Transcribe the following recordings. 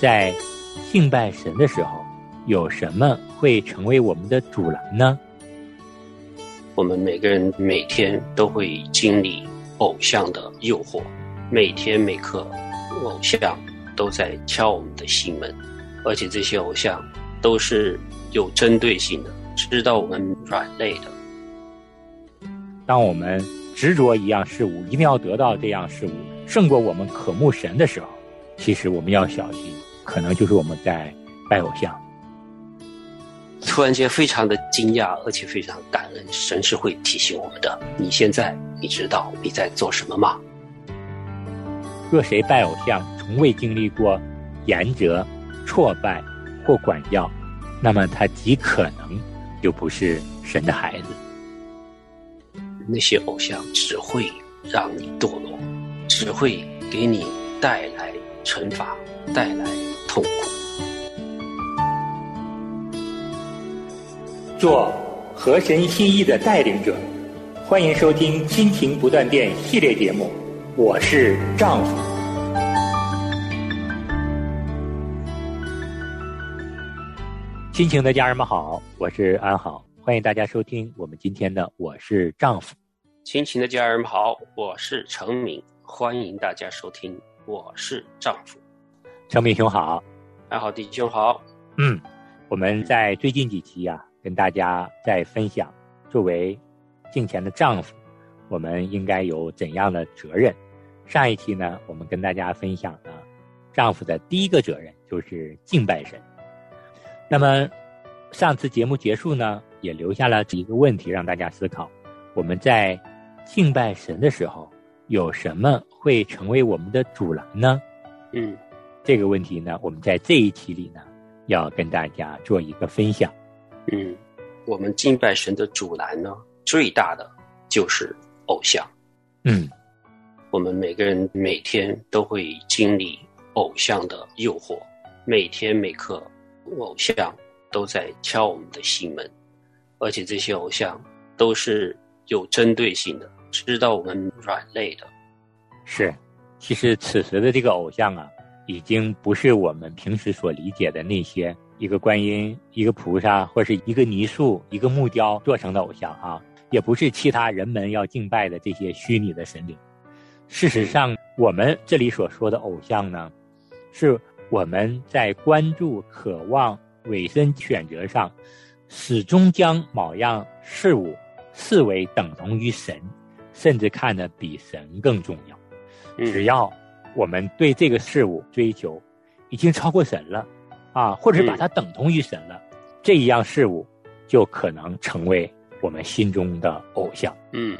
在敬拜神的时候，有什么会成为我们的阻拦呢？我们每个人每天都会经历偶像的诱惑，每天每刻，偶像都在敲我们的心门，而且这些偶像都是有针对性的，知道我们软肋的。当我们执着一样事物，一定要得到这样事物，胜过我们渴慕神的时候，其实我们要小心，可能就是我们在拜偶像。突然间非常的惊讶，而且非常感恩，神是会提醒我们的。你现在你知道你在做什么吗？若谁拜偶像，从未经历过严责、挫败或管教，那么他极可能就不是神的孩子。那些偶像只会让你堕落，只会给你带来惩罚，带来痛苦。做合神心意的带领者，欢迎收听《亲情不断电》系列节目。我是丈夫。亲情的家人们好，我是安好，欢迎大家收听我们今天的《我是丈夫》。亲情的家人们好，我是程敏，欢迎大家收听《我是丈夫》。程敏兄好，安好弟兄好。嗯，我们在最近几期啊。跟大家在分享，作为敬虔的丈夫，我们应该有怎样的责任？上一期呢，我们跟大家分享了丈夫的第一个责任就是敬拜神。那么上次节目结束呢，也留下了几个问题让大家思考：我们在敬拜神的时候，有什么会成为我们的阻拦呢？嗯，这个问题呢，我们在这一期里呢，要跟大家做一个分享。嗯，我们敬拜神的阻拦呢，最大的就是偶像。嗯，我们每个人每天都会经历偶像的诱惑，每天每刻，偶像都在敲我们的心门，而且这些偶像都是有针对性的，知道我们软肋的。是，其实此时的这个偶像啊，已经不是我们平时所理解的那些。一个观音，一个菩萨，或是一个泥塑、一个木雕做成的偶像啊，也不是其他人们要敬拜的这些虚拟的神灵。事实上，我们这里所说的偶像呢，是我们在关注、渴望、委身选择上，始终将某样事物视为等同于神，甚至看得比神更重要。只要我们对这个事物追求已经超过神了。啊，或者是把它等同于神了，这一样事物就可能成为我们心中的偶像。嗯，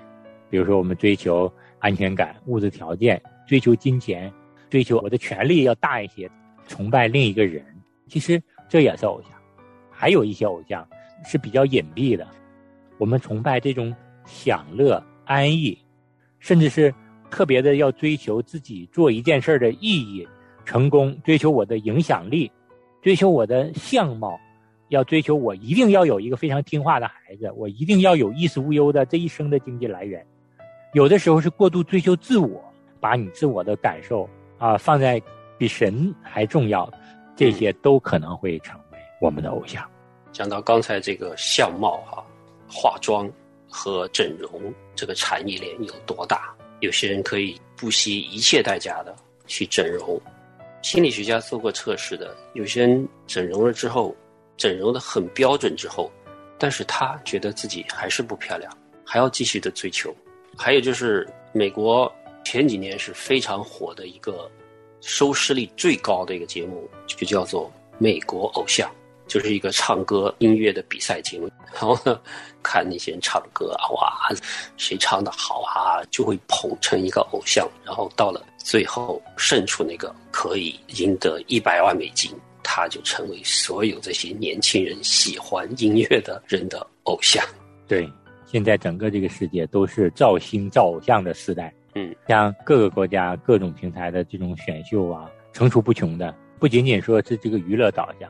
比如说我们追求安全感、物质条件，追求金钱，追求我的权利要大一些，崇拜另一个人，其实这也是偶像。还有一些偶像是比较隐蔽的，我们崇拜这种享乐、安逸，甚至是特别的要追求自己做一件事的意义、成功，追求我的影响力。追求我的相貌，要追求我一定要有一个非常听话的孩子，我一定要有衣食无忧的这一生的经济来源。有的时候是过度追求自我，把你自我的感受啊放在比神还重要，这些都可能会成为我们的偶像。讲到刚才这个相貌哈，化妆和整容这个产业链有多大？有些人可以不惜一切代价的去整容。心理学家做过测试的，有些人整容了之后，整容的很标准之后，但是他觉得自己还是不漂亮，还要继续的追求。还有就是美国前几年是非常火的一个收视率最高的一个节目，就叫做《美国偶像》。就是一个唱歌音乐的比赛节目，然后呢，看那些人唱歌啊，哇，谁唱的好啊，就会捧成一个偶像，然后到了最后胜出那个可以赢得一百万美金，他就成为所有这些年轻人喜欢音乐的人的偶像。对，现在整个这个世界都是造星造偶像的时代，嗯，像各个国家各种平台的这种选秀啊，层出不穷的，不仅仅说是这个娱乐导向。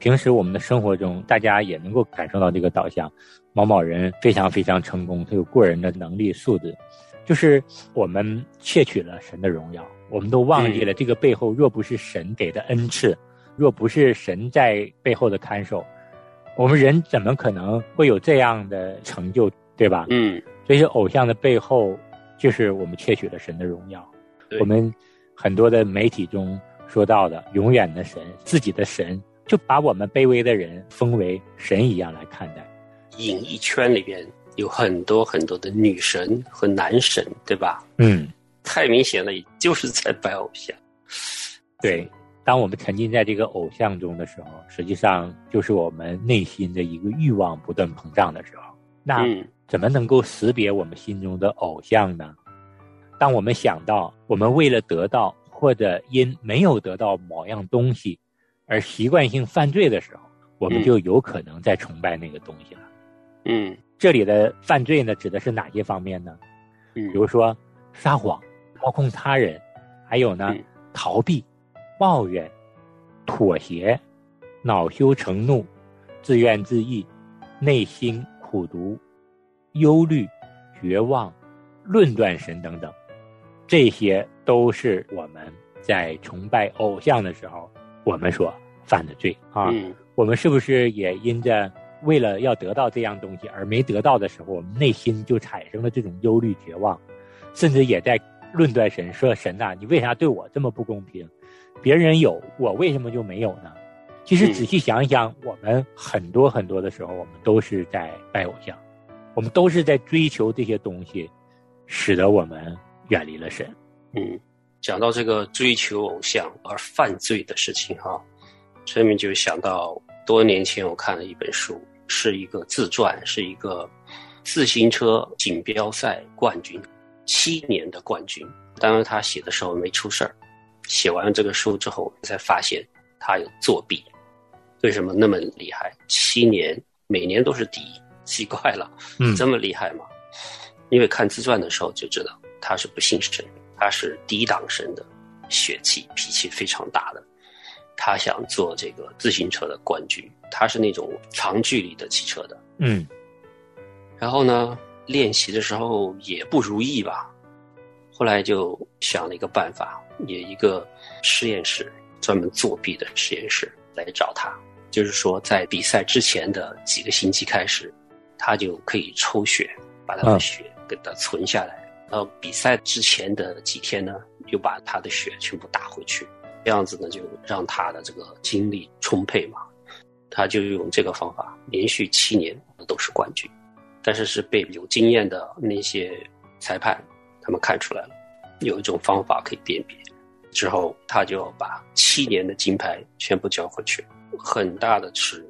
平时我们的生活中，大家也能够感受到这个导向。某某人非常非常成功，他有过人的能力素质，就是我们窃取了神的荣耀，我们都忘记了这个背后若不是神给的恩赐，若不是神在背后的看守，我们人怎么可能会有这样的成就，对吧？嗯，所以偶像的背后就是我们窃取了神的荣耀。我们很多的媒体中说到的永远的神，自己的神，就把我们卑微的人封为神一样来看待。演艺圈里边有很多很多的女神和男神，对吧？嗯，太明显了，就是在拜偶像。对。当我们沉浸在这个偶像中的时候，实际上就是我们内心的一个欲望不断膨胀的时候。那嗯怎么能够识别我们心中的偶像呢？当我们想到我们为了得到或者因没有得到某样东西而习惯性犯罪的时候，我们嗯。就有可能在崇拜那个东西了。嗯。这里的犯罪呢，指的是哪些方面呢？嗯。比如说撒谎、操控他人，还有呢嗯。逃避、抱怨、妥协、恼羞成怒、自怨自艾、内心苦读、忧虑、绝望、论断神等等，这些都是我们在崇拜偶像的时候我们所犯的罪啊。嗯我们是不是也因着为了要得到这样东西而没得到的时候，我们内心就产生了这种忧虑、绝望，甚至也在论断神，说神呐、你为啥对我这么不公平？别人有，我为什么就没有呢？其实嗯仔细想一想，我们很多很多的时候，我们都是在拜偶像，我们都是在追求这些东西，使得我们远离了神。嗯，讲到这个追求偶像而犯罪的事情哈，陈明就想到多年前我看了一本书，是一个自传，是一个自行车锦标赛冠军，七年的冠军。当时他写的时候没出事儿，写完这个书之后才发现他有作弊。为什么那么厉害？七年每年都是第一，奇怪了。嗯这么厉害吗？因为看自传的时候就知道他是不信神，他是抵挡神的血气，脾气非常大的。他想做这个自行车的冠军，他是那种长距离的骑车的。嗯然后呢，练习的时候也不如意吧。后来就想了一个办法，有一个实验室专门作弊的实验室来找他，就是说在比赛之前的几个星期开始，他就可以抽血，把他的嗯血给他存下来，然后比赛之前的几天呢，又把他的血全部打回去，这样子呢就让他的这个精力充沛嘛。他就用这个方法，连续七年都是冠军。但是是被有经验的那些裁判他们看出来了，有一种方法可以辨别。之后他就要把七年的金牌全部交回去，很大的耻辱。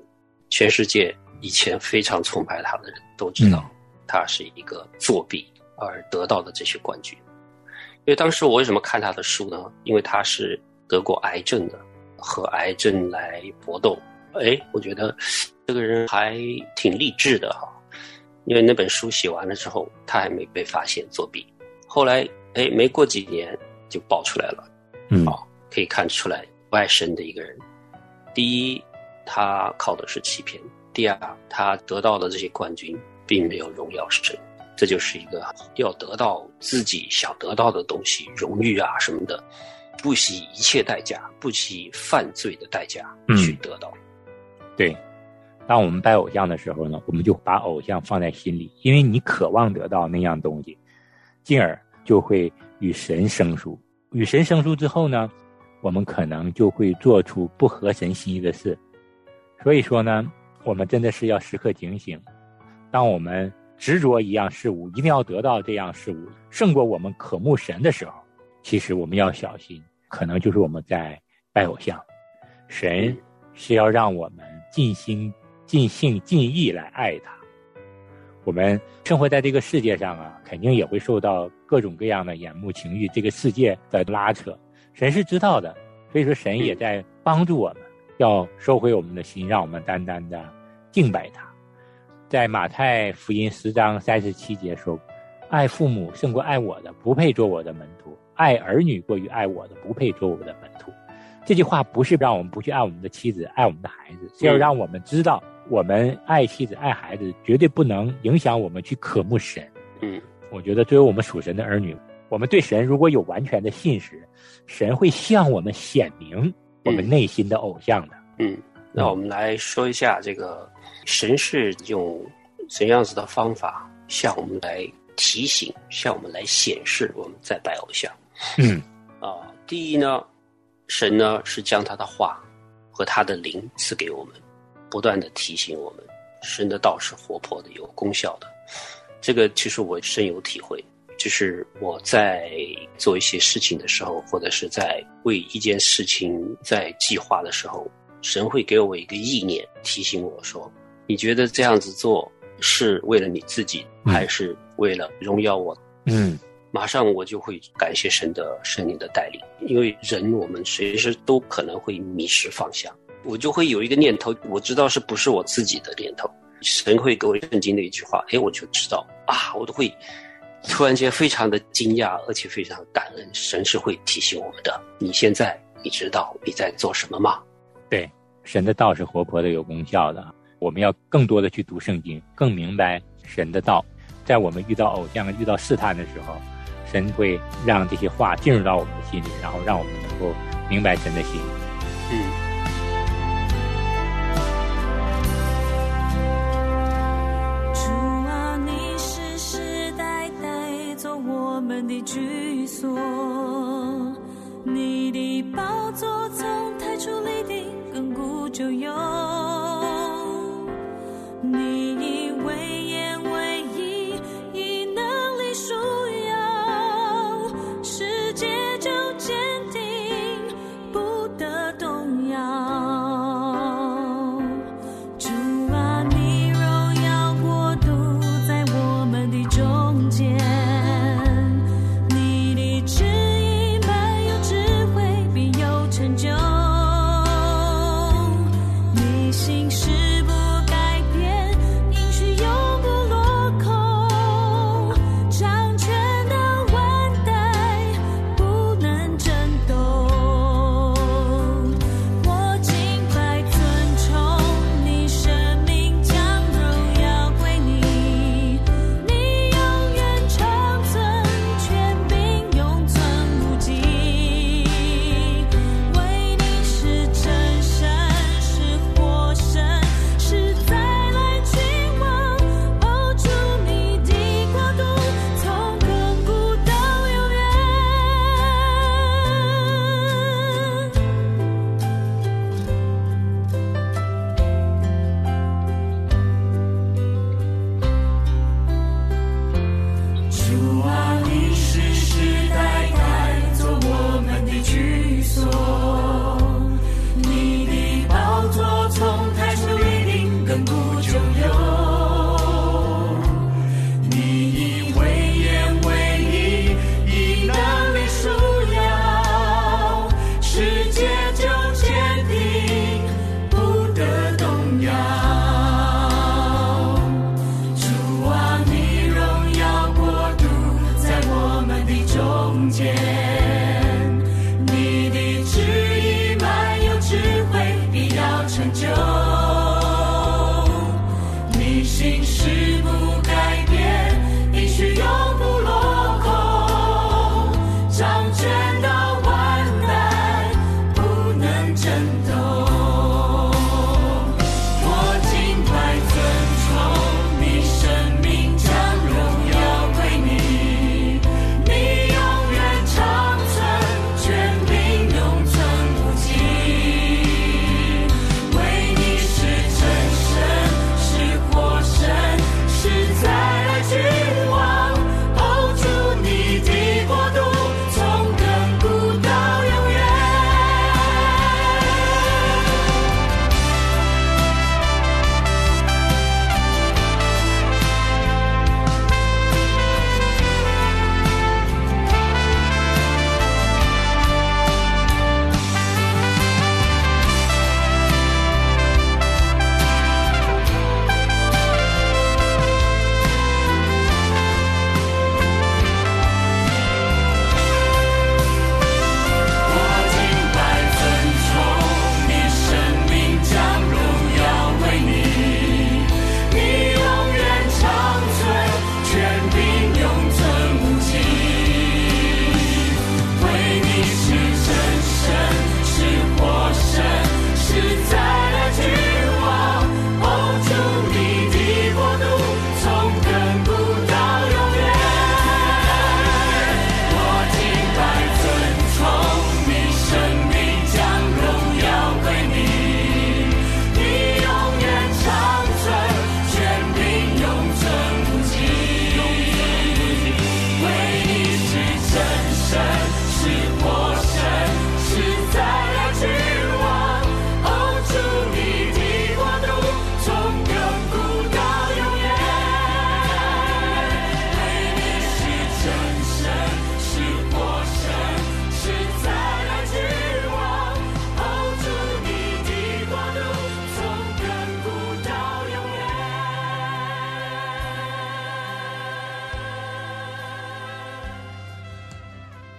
全世界以前非常崇拜他的人都知道，他是一个作弊而得到的这些冠军。因为当时我为什么看他的书呢？因为他是得过癌症的，和癌症来搏斗。哎，我觉得这个人还挺励志的哈。因为那本书写完了之后，他还没被发现作弊。后来，哎，没过几年就爆出来了。嗯好可以看出来不爱神的一个人。第一，他靠的是欺骗；第二，他得到的这些冠军并没有荣耀神。这就是一个要得到自己想得到的东西，荣誉啊什么的，不惜一切代价，不惜犯罪的代价嗯去得到。对，当我们拜偶像的时候呢，我们就把偶像放在心里，因为你渴望得到那样东西，进而就会与神生疏。与神生疏之后呢，我们可能就会做出不合神心意的事。所以说呢，我们真的是要时刻警醒，当我们执着一样事物，一定要得到这样事物，胜过我们渴慕神的时候，其实我们要小心，可能就是我们在拜偶像。神是要让我们尽心、尽性、尽意来爱他。我们生活在这个世界上啊，肯定也会受到各种各样的眼目情欲、这个世界的拉扯。神是知道的，所以说神也在帮助我们，要收回我们的心，让我们单单的敬拜他。在马太福音十章三十七节说：“爱父母胜过爱我的，不配做我的门徒；爱儿女过于爱我的，不配做我的门徒。”这句话不是让我们不去爱我们的妻子、爱我们的孩子，是要让我们知道，我们爱妻子、爱孩子，绝对不能影响我们去渴慕神。嗯我觉得，作为我们属神的儿女，我们对神如果有完全的信实，神会向我们显明我们内心的偶像的。嗯，那我们来说一下这个神是用怎样子的方法向我们来提醒，向我们来显示我们在拜偶像。嗯啊，第一呢，神呢是将他的话和他的灵赐给我们，不断的提醒我们，神的道是活泼的，有功效的。这个其实我深有体会，就是我在做一些事情的时候，或者是在为一件事情在计划的时候，神会给我一个意念，提醒我说：“你觉得这样子做是为了你自己，还是为了荣耀我？”嗯马上我就会感谢神的圣灵的带领，因为人我们随时都可能会迷失方向，我就会有一个念头，我知道是不是我自己的念头。神会给我圣经的一句话，哎，我就知道啊，我都会突然间非常的惊讶，而且非常感恩。神是会提醒我们的。你现在你知道你在做什么吗？对，神的道是活泼的，有功效的。我们要更多的去读圣经，更明白神的道。在我们遇到偶像、遇到试探的时候，神会让这些话进入到我们的心里，然后让我们能够明白神的心。嗯。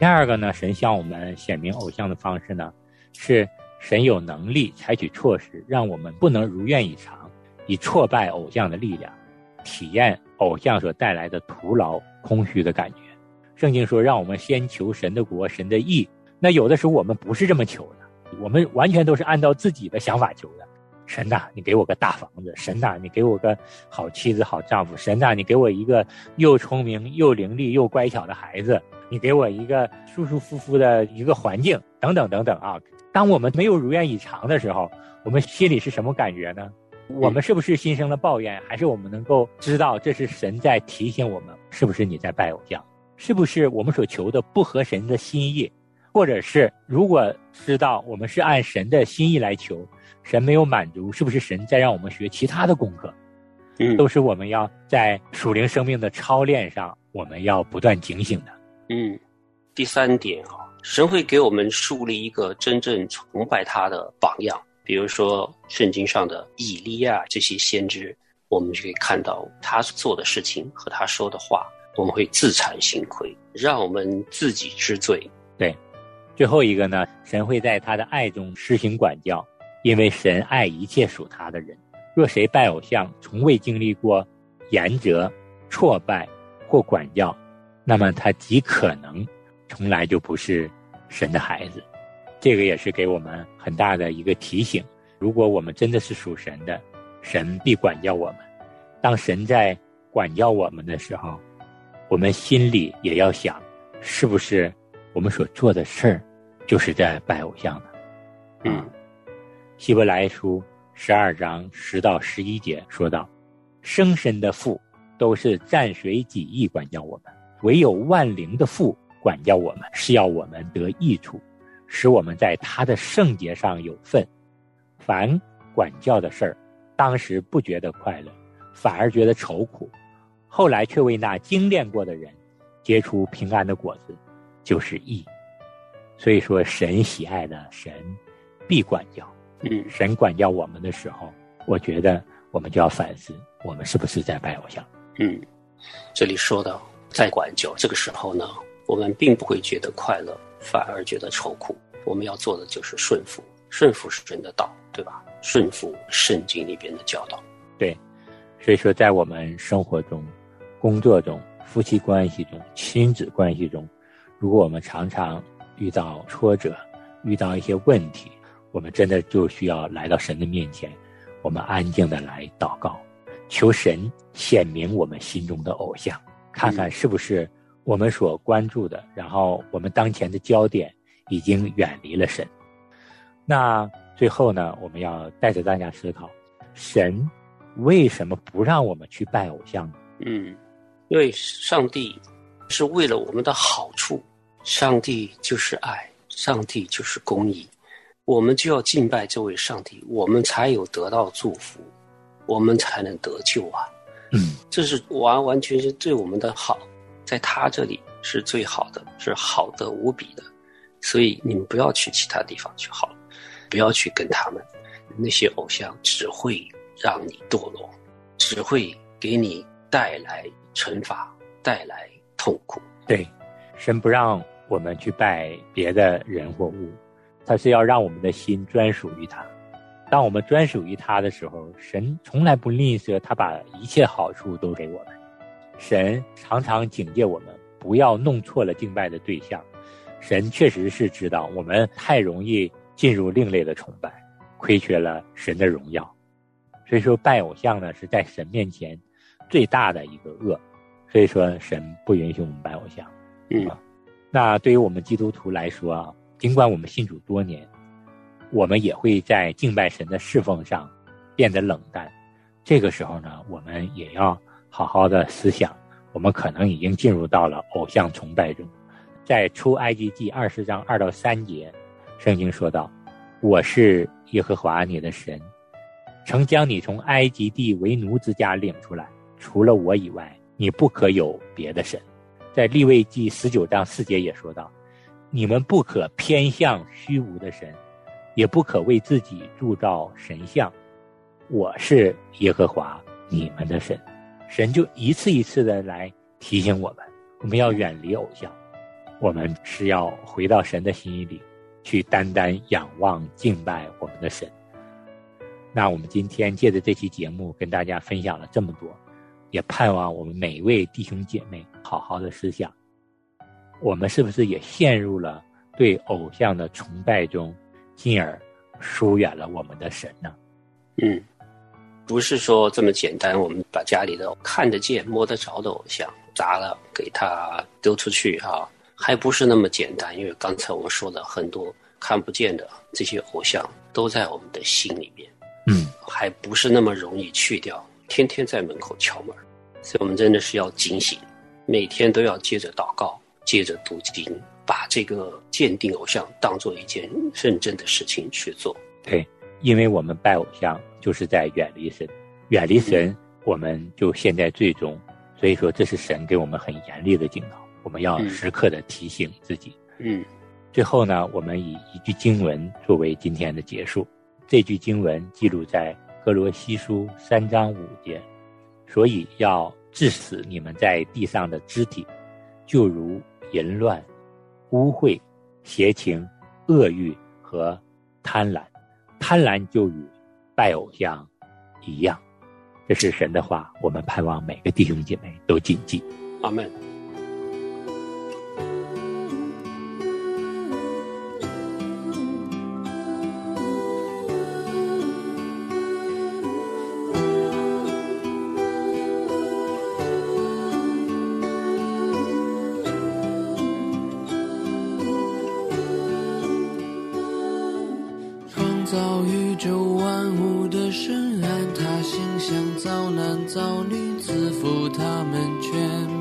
第二个呢，神向我们显明偶像的方式呢，是神有能力采取措施，让我们不能如愿以偿，以挫败偶像的力量，体验偶像所带来的徒劳空虚的感觉。圣经说，让我们先求神的国、神的义。那有的时候我们不是这么求的，我们完全都是按照自己的想法求的。神呐，你给我个大房子；神呐，你给我个好妻子、好丈夫；神呐，你给我一个又聪明又伶俐又乖巧的孩子；你给我一个舒舒服服的一个环境，等等等等啊！当我们没有如愿以偿的时候，我们心里是什么感觉呢？我们是不是心生了抱怨？还是我们能够知道这是神在提醒我们？是不是你在拜偶像？是不是我们所求的不合神的心意，或者是如果知道我们是按神的心意来求，神没有满足，是不是神在让我们学其他的功课？嗯，都是我们要在属灵生命的操练上，我们要不断警醒的。嗯，第三点啊，神会给我们树立一个真正崇拜他的榜样，比如说圣经上的以利亚这些先知，我们就可以看到他做的事情和他说的话。我们会自惭形愧，让我们自己知罪。对，最后一个呢，神会在他的爱中施行管教，因为神爱一切属他的人。若谁拜偶像，从未经历过严责、挫败或管教，那么他极可能从来就不是神的孩子。这个也是给我们很大的一个提醒：如果我们真的是属神的，神必管教我们。当神在管教我们的时候，我们心里也要想，是不是我们所做的事儿，就是在拜偶像呢？嗯，希伯来书十二章十到十一节说道：“生身的父都是暂随己意管教我们，唯有万灵的父管教我们，是要我们得益处，使我们在他的圣洁上有份。凡管教的事儿，当时不觉得快乐，反而觉得愁苦。”后来却为那精炼过的人结出平安的果子，就是义。所以说，神喜爱的神必管教。嗯，神管教我们的时候，我觉得我们就要反思，我们是不是在拜偶像？嗯，这里说到在管教这个时候呢，我们并不会觉得快乐，反而觉得愁苦。我们要做的就是顺服，顺服是神的道，对吧？顺服圣经里边的教导。对，所以说在我们生活中。工作中、夫妻关系中、亲子关系中，如果我们常常遇到挫折、遇到一些问题，我们真的就需要来到神的面前，我们安静的来祷告，求神显明我们心中的偶像，看看是不是我们所关注的，然后我们当前的焦点已经远离了神。那最后呢，我们要带着大家思考：神为什么不让我们去拜偶像呢？嗯。因为上帝是为了我们的好处，上帝就是爱，上帝就是公义，我们就要敬拜这位上帝，我们才有得到祝福，我们才能得救啊！嗯，这是完完全全对我们的好，在他这里是最好的，是好的无比的，所以你们不要去其他地方去好了，不要去跟他们那些偶像，只会让你堕落，只会给你带来。惩罚带来痛苦，对，神不让我们去拜别的人或物，他是要让我们的心专属于他。当我们专属于他的时候，神从来不吝啬，他把一切好处都给我们。神常常警戒我们不要弄错了敬拜的对象。神确实是知道我们太容易进入另类的崇拜，亏缺了神的荣耀。所以说，拜偶像呢，是在神面前。最大的一个恶，所以说神不允许我们拜偶像。嗯，那对于我们基督徒来说啊，尽管我们信主多年，我们也会在敬拜神的侍奉上变得冷淡。这个时候呢，我们也要好好的思想，我们可能已经进入到了偶像崇拜中。在出埃及记二十章二到三节，圣经说道：“我是耶和华你的神，曾将你从埃及地为奴之家领出来。”除了我以外，你不可有别的神。在立位记十九章四节也说到：“你们不可偏向虚无的神，也不可为自己铸造神像。我是耶和华你们的神。”神就一次一次的来提醒我们，我们要远离偶像。我们是要回到神的心意里，去单单仰望敬拜我们的神。那我们今天借着这期节目跟大家分享了这么多，也盼望我们每一位弟兄姐妹好好的思想，我们是不是也陷入了对偶像的崇拜中，进而疏远了我们的神呢？嗯，不是说这么简单，我们把家里的看得见、摸得着的偶像砸了，给他丢出去啊，还不是那么简单。因为刚才我们说的很多看不见的这些偶像，都在我们的心里面。嗯，还不是那么容易去掉，天天在门口敲门，所以我们真的是要警醒，每天都要接着祷告，接着读经，把这个鉴定偶像当做一件认真的事情去做。对，因为我们拜偶像就是在远离神，远离神，我们就陷在最终。所以说，这是神给我们很严厉的警告，我们要时刻的提醒自己。嗯，最后呢，我们以一句经文作为今天的结束。这句经文记录在哥罗西书三章五节，所以要致死你们在地上的肢体，就如淫乱、污秽、邪情、恶欲和贪婪。贪婪就与拜偶像一样。这是神的话，我们盼望每个弟兄姐妹都谨记。阿门。宇宙万物的深暗他心想造男造女，赐福他们全